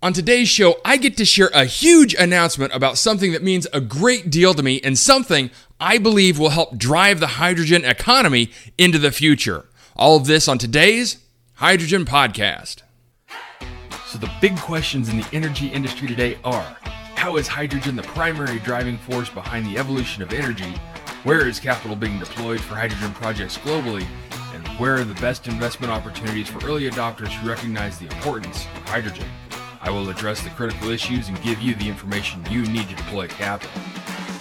On today's show, I get to share a huge announcement about something that means a great deal to me and something I believe will help drive the hydrogen economy into the future. All of this on today's Hydrogen Podcast. So, the big questions in the energy industry today are How is hydrogen the primary driving force behind the evolution of energy? Where is capital being deployed for hydrogen projects globally? And where are the best investment opportunities for early adopters who recognize the importance of hydrogen? I will address the critical issues and give you the information you need to deploy capital.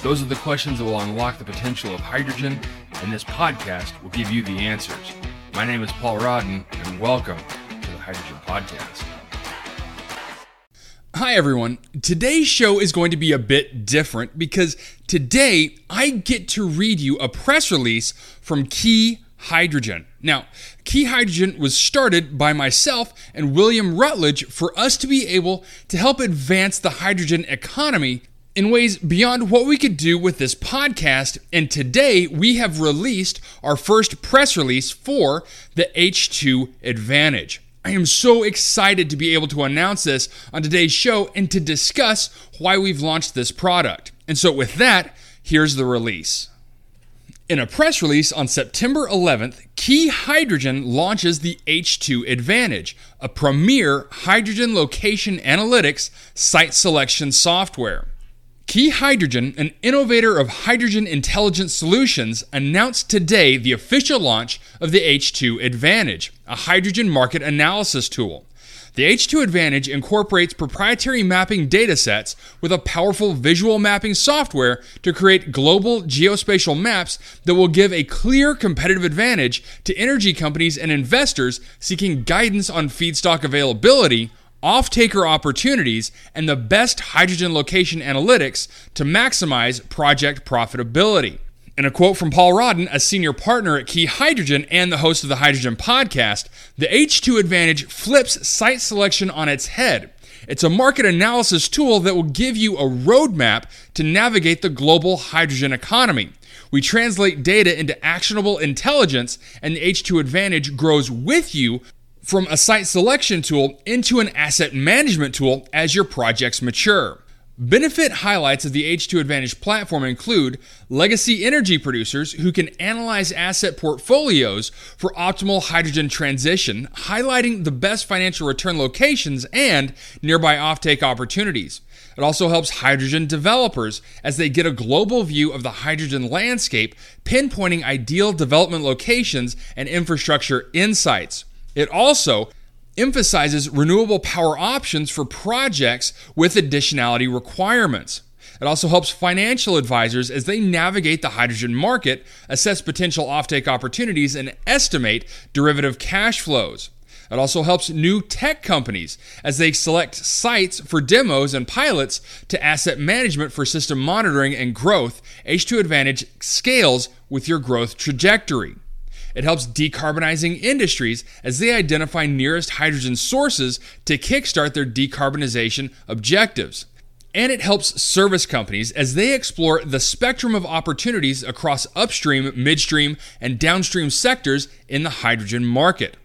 Those are the questions that will unlock the potential of hydrogen, and this podcast will give you the answers. My name is Paul Rodden, and welcome to the Hydrogen Podcast. Hi, everyone. Today's show is going to be a bit different because today I get to read you a press release from Key Hydrogen. Now, Key Hydrogen was started by myself and William Rutledge for us to be able to help advance the hydrogen economy in ways beyond what we could do with this podcast. And today we have released our first press release for the H2 Advantage. I am so excited to be able to announce this on today's show and to discuss why we've launched this product. And so, with that, here's the release. In a press release on September 11th, Key Hydrogen launches the H2 Advantage, a premier hydrogen location analytics site selection software. Key Hydrogen, an innovator of hydrogen intelligence solutions, announced today the official launch of the H2 Advantage, a hydrogen market analysis tool. The H2 Advantage incorporates proprietary mapping datasets with a powerful visual mapping software to create global geospatial maps that will give a clear competitive advantage to energy companies and investors seeking guidance on feedstock availability, off-taker opportunities, and the best hydrogen location analytics to maximize project profitability. In a quote from Paul Rodden, a senior partner at Key Hydrogen and the host of the Hydrogen podcast, the H2 Advantage flips site selection on its head. It's a market analysis tool that will give you a roadmap to navigate the global hydrogen economy. We translate data into actionable intelligence, and the H2 Advantage grows with you from a site selection tool into an asset management tool as your projects mature. Benefit highlights of the H2 Advantage platform include legacy energy producers who can analyze asset portfolios for optimal hydrogen transition, highlighting the best financial return locations and nearby offtake opportunities. It also helps hydrogen developers as they get a global view of the hydrogen landscape, pinpointing ideal development locations and infrastructure insights. It also emphasizes renewable power options for projects with additionality requirements. It also helps financial advisors as they navigate the hydrogen market, assess potential offtake opportunities, and estimate derivative cash flows. It also helps new tech companies as they select sites for demos and pilots to asset management for system monitoring and growth. H2 Advantage scales with your growth trajectory. It helps decarbonizing industries as they identify nearest hydrogen sources to kickstart their decarbonization objectives. And it helps service companies as they explore the spectrum of opportunities across upstream, midstream, and downstream sectors in the hydrogen market.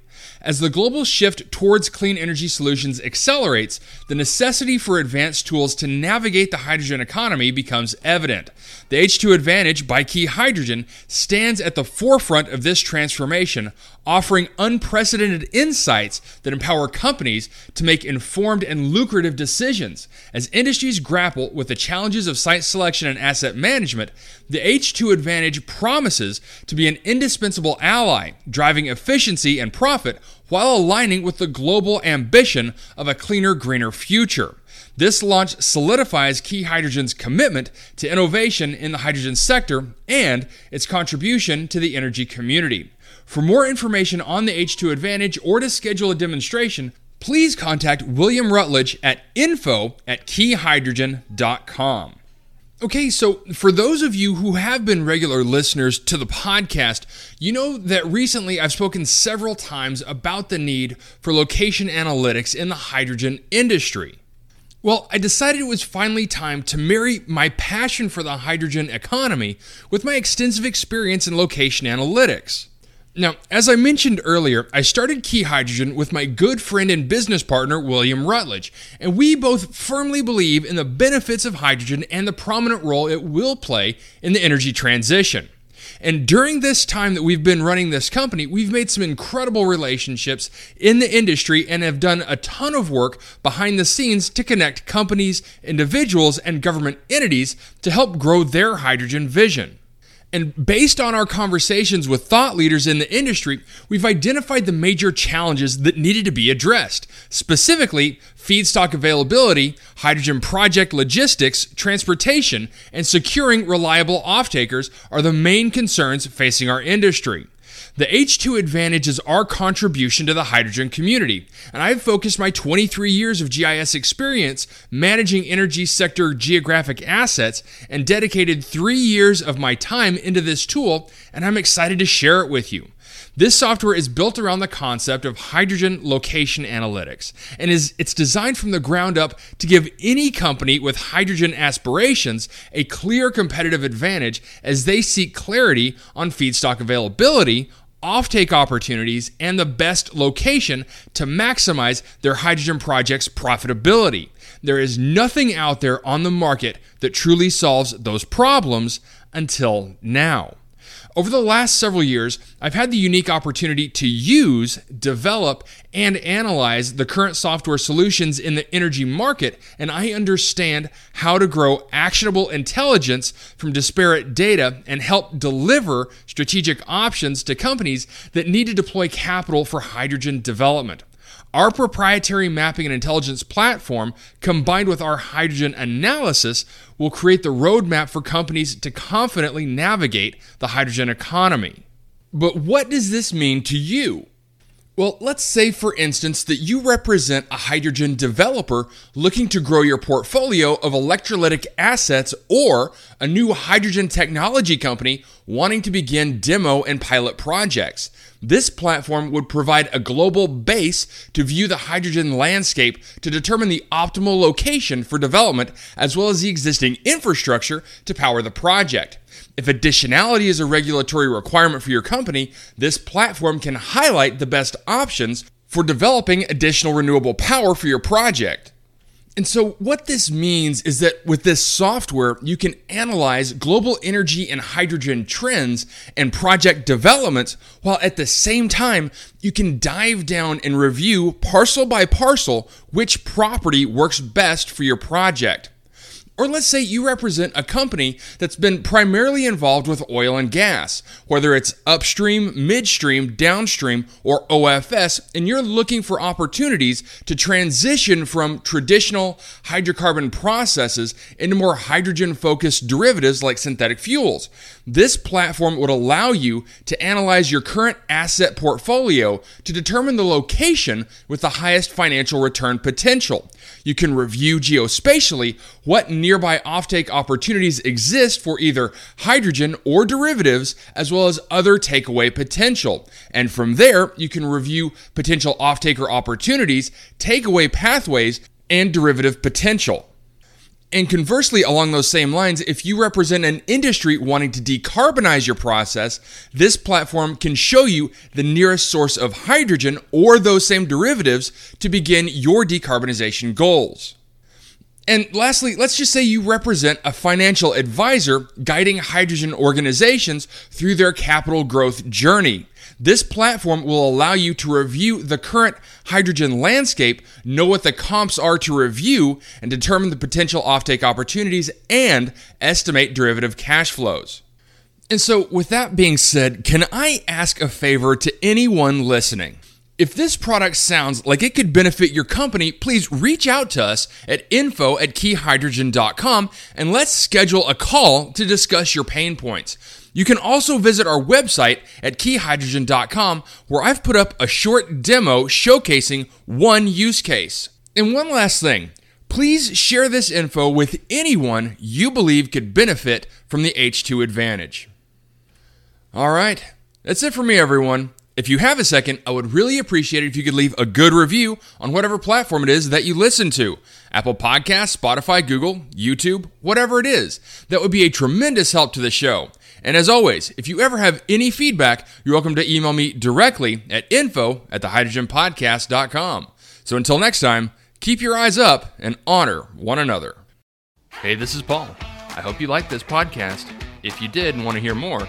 As the global shift towards clean energy solutions accelerates, the necessity for advanced tools to navigate the hydrogen economy becomes evident. The H2 Advantage by Key Hydrogen stands at the forefront of this transformation, offering unprecedented insights that empower companies to make informed and lucrative decisions. As industries grapple with the challenges of site selection and asset management, the H2 Advantage promises to be an indispensable ally, driving efficiency and profit while aligning with the global ambition of a cleaner, greener future. This launch solidifies Key Hydrogen's commitment to innovation in the hydrogen sector and its contribution to the energy community. For more information on the H2 Advantage or to schedule a demonstration, please contact William Rutledge at info at keyhydrogen.com. Okay, so for those of you who have been regular listeners to the podcast, you know that recently I've spoken several times about the need for location analytics in the hydrogen industry. Well, I decided it was finally time to marry my passion for the hydrogen economy with my extensive experience in location analytics. Now, as I mentioned earlier, I started Key Hydrogen with my good friend and business partner, William Rutledge, and we both firmly believe in the benefits of hydrogen and the prominent role it will play in the energy transition. And during this time that we've been running this company, we've made some incredible relationships in the industry and have done a ton of work behind the scenes to connect companies, individuals, and government entities to help grow their hydrogen vision. And based on our conversations with thought leaders in the industry, we've identified the major challenges that needed to be addressed. Specifically, feedstock availability, hydrogen project logistics, transportation, and securing reliable off-takers are the main concerns facing our industry. The H2 Advantage is our contribution to the hydrogen community, and I've focused my 23 years of GIS experience managing energy sector geographic assets and dedicated three years of my time into this tool, and I'm excited to share it with you. This software is built around the concept of hydrogen location analytics and is it's designed from the ground up to give any company with hydrogen aspirations a clear competitive advantage as they seek clarity on feedstock availability, offtake opportunities, and the best location to maximize their hydrogen project's profitability. There is nothing out there on the market that truly solves those problems until now. Over the last several years, I've had the unique opportunity to use, develop, and analyze the current software solutions in the energy market, and I understand how to grow actionable intelligence from disparate data and help deliver strategic options to companies that need to deploy capital for hydrogen development. Our proprietary mapping and intelligence platform, combined with our hydrogen analysis, will create the roadmap for companies to confidently navigate the hydrogen economy. But what does this mean to you? Well, let's say, for instance, that you represent a hydrogen developer looking to grow your portfolio of electrolytic assets or a new hydrogen technology company wanting to begin demo and pilot projects. This platform would provide a global base to view the hydrogen landscape to determine the optimal location for development as well as the existing infrastructure to power the project. If additionality is a regulatory requirement for your company, this platform can highlight the best options for developing additional renewable power for your project. And so, what this means is that with this software, you can analyze global energy and hydrogen trends and project developments, while at the same time, you can dive down and review parcel by parcel which property works best for your project. Or let's say you represent a company that's been primarily involved with oil and gas, whether it's upstream, midstream, downstream, or OFS, and you're looking for opportunities to transition from traditional hydrocarbon processes into more hydrogen focused derivatives like synthetic fuels. This platform would allow you to analyze your current asset portfolio to determine the location with the highest financial return potential. You can review geospatially what nearby offtake opportunities exist for either hydrogen or derivatives, as well as other takeaway potential. And from there, you can review potential offtaker opportunities, takeaway pathways, and derivative potential. And conversely, along those same lines, if you represent an industry wanting to decarbonize your process, this platform can show you the nearest source of hydrogen or those same derivatives to begin your decarbonization goals. And lastly, let's just say you represent a financial advisor guiding hydrogen organizations through their capital growth journey. This platform will allow you to review the current hydrogen landscape, know what the comps are to review, and determine the potential offtake opportunities and estimate derivative cash flows. And so, with that being said, can I ask a favor to anyone listening? If this product sounds like it could benefit your company, please reach out to us at info at keyhydrogen.com and let's schedule a call to discuss your pain points. You can also visit our website at keyhydrogen.com where I've put up a short demo showcasing one use case. And one last thing, please share this info with anyone you believe could benefit from the H2 advantage. All right, that's it for me, everyone. If you have a second, I would really appreciate it if you could leave a good review on whatever platform it is that you listen to Apple Podcasts, Spotify, Google, YouTube, whatever it is. That would be a tremendous help to the show. And as always, if you ever have any feedback, you're welcome to email me directly at info at thehydrogenpodcast.com. So until next time, keep your eyes up and honor one another. Hey, this is Paul. I hope you liked this podcast. If you did and want to hear more,